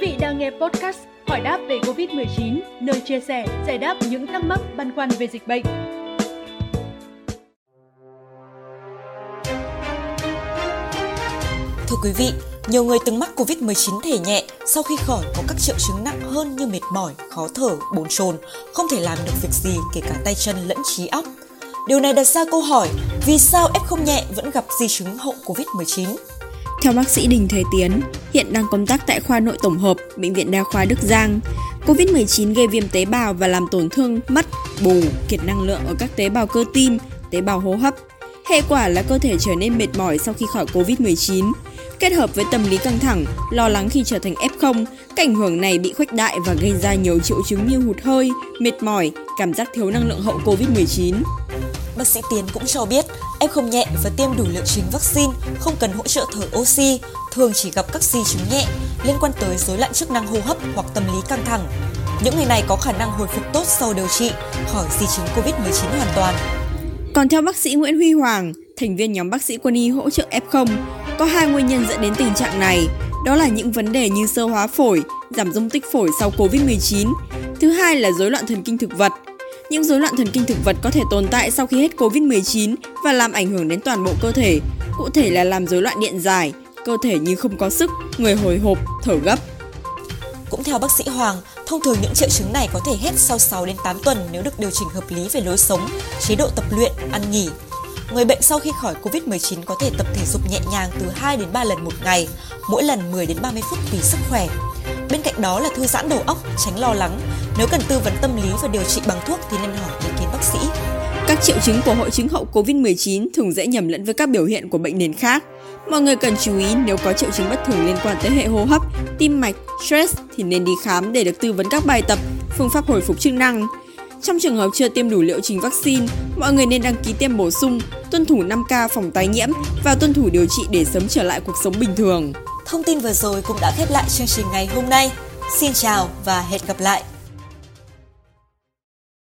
vị đang nghe podcast Hỏi đáp về Covid-19, nơi chia sẻ, giải đáp những thắc mắc băn khoăn về dịch bệnh. Thưa quý vị, nhiều người từng mắc Covid-19 thể nhẹ sau khi khỏi có các triệu chứng nặng hơn như mệt mỏi, khó thở, bồn chồn, không thể làm được việc gì kể cả tay chân lẫn trí óc. Điều này đặt ra câu hỏi, vì sao F0 nhẹ vẫn gặp di chứng hậu Covid-19? Theo bác sĩ Đình Thế Tiến, hiện đang công tác tại khoa nội tổng hợp Bệnh viện Đa khoa Đức Giang, COVID-19 gây viêm tế bào và làm tổn thương mất, bù, kiệt năng lượng ở các tế bào cơ tim, tế bào hô hấp. Hệ quả là cơ thể trở nên mệt mỏi sau khi khỏi COVID-19. Kết hợp với tâm lý căng thẳng, lo lắng khi trở thành F0, cảnh hưởng này bị khuếch đại và gây ra nhiều triệu chứng như hụt hơi, mệt mỏi, cảm giác thiếu năng lượng hậu COVID-19. Bác sĩ Tiến cũng cho biết, F không nhẹ và tiêm đủ liệu trình vaccine không cần hỗ trợ thở oxy, thường chỉ gặp các di chứng nhẹ liên quan tới rối loạn chức năng hô hấp hoặc tâm lý căng thẳng. Những người này có khả năng hồi phục tốt sau điều trị, khỏi di chứng COVID-19 hoàn toàn. Còn theo bác sĩ Nguyễn Huy Hoàng, thành viên nhóm bác sĩ quân y hỗ trợ F0, có hai nguyên nhân dẫn đến tình trạng này. Đó là những vấn đề như sơ hóa phổi, giảm dung tích phổi sau COVID-19. Thứ hai là rối loạn thần kinh thực vật, những rối loạn thần kinh thực vật có thể tồn tại sau khi hết COVID-19 và làm ảnh hưởng đến toàn bộ cơ thể, cụ thể là làm rối loạn điện giải, cơ thể như không có sức, người hồi hộp, thở gấp. Cũng theo bác sĩ Hoàng, thông thường những triệu chứng này có thể hết sau 6 đến 8 tuần nếu được điều chỉnh hợp lý về lối sống, chế độ tập luyện, ăn nghỉ. Người bệnh sau khi khỏi Covid-19 có thể tập thể dục nhẹ nhàng từ 2 đến 3 lần một ngày, mỗi lần 10 đến 30 phút tùy sức khỏe. Bên cạnh đó là thư giãn đầu óc, tránh lo lắng. Nếu cần tư vấn tâm lý và điều trị bằng thuốc thì nên hỏi ý kiến bác sĩ. Các triệu chứng của hội chứng hậu COVID-19 thường dễ nhầm lẫn với các biểu hiện của bệnh nền khác. Mọi người cần chú ý nếu có triệu chứng bất thường liên quan tới hệ hô hấp, tim mạch, stress thì nên đi khám để được tư vấn các bài tập, phương pháp hồi phục chức năng. Trong trường hợp chưa tiêm đủ liệu trình vaccine, mọi người nên đăng ký tiêm bổ sung, tuân thủ 5K phòng tái nhiễm và tuân thủ điều trị để sớm trở lại cuộc sống bình thường. Thông tin vừa rồi cũng đã khép lại chương trình ngày hôm nay. Xin chào và hẹn gặp lại!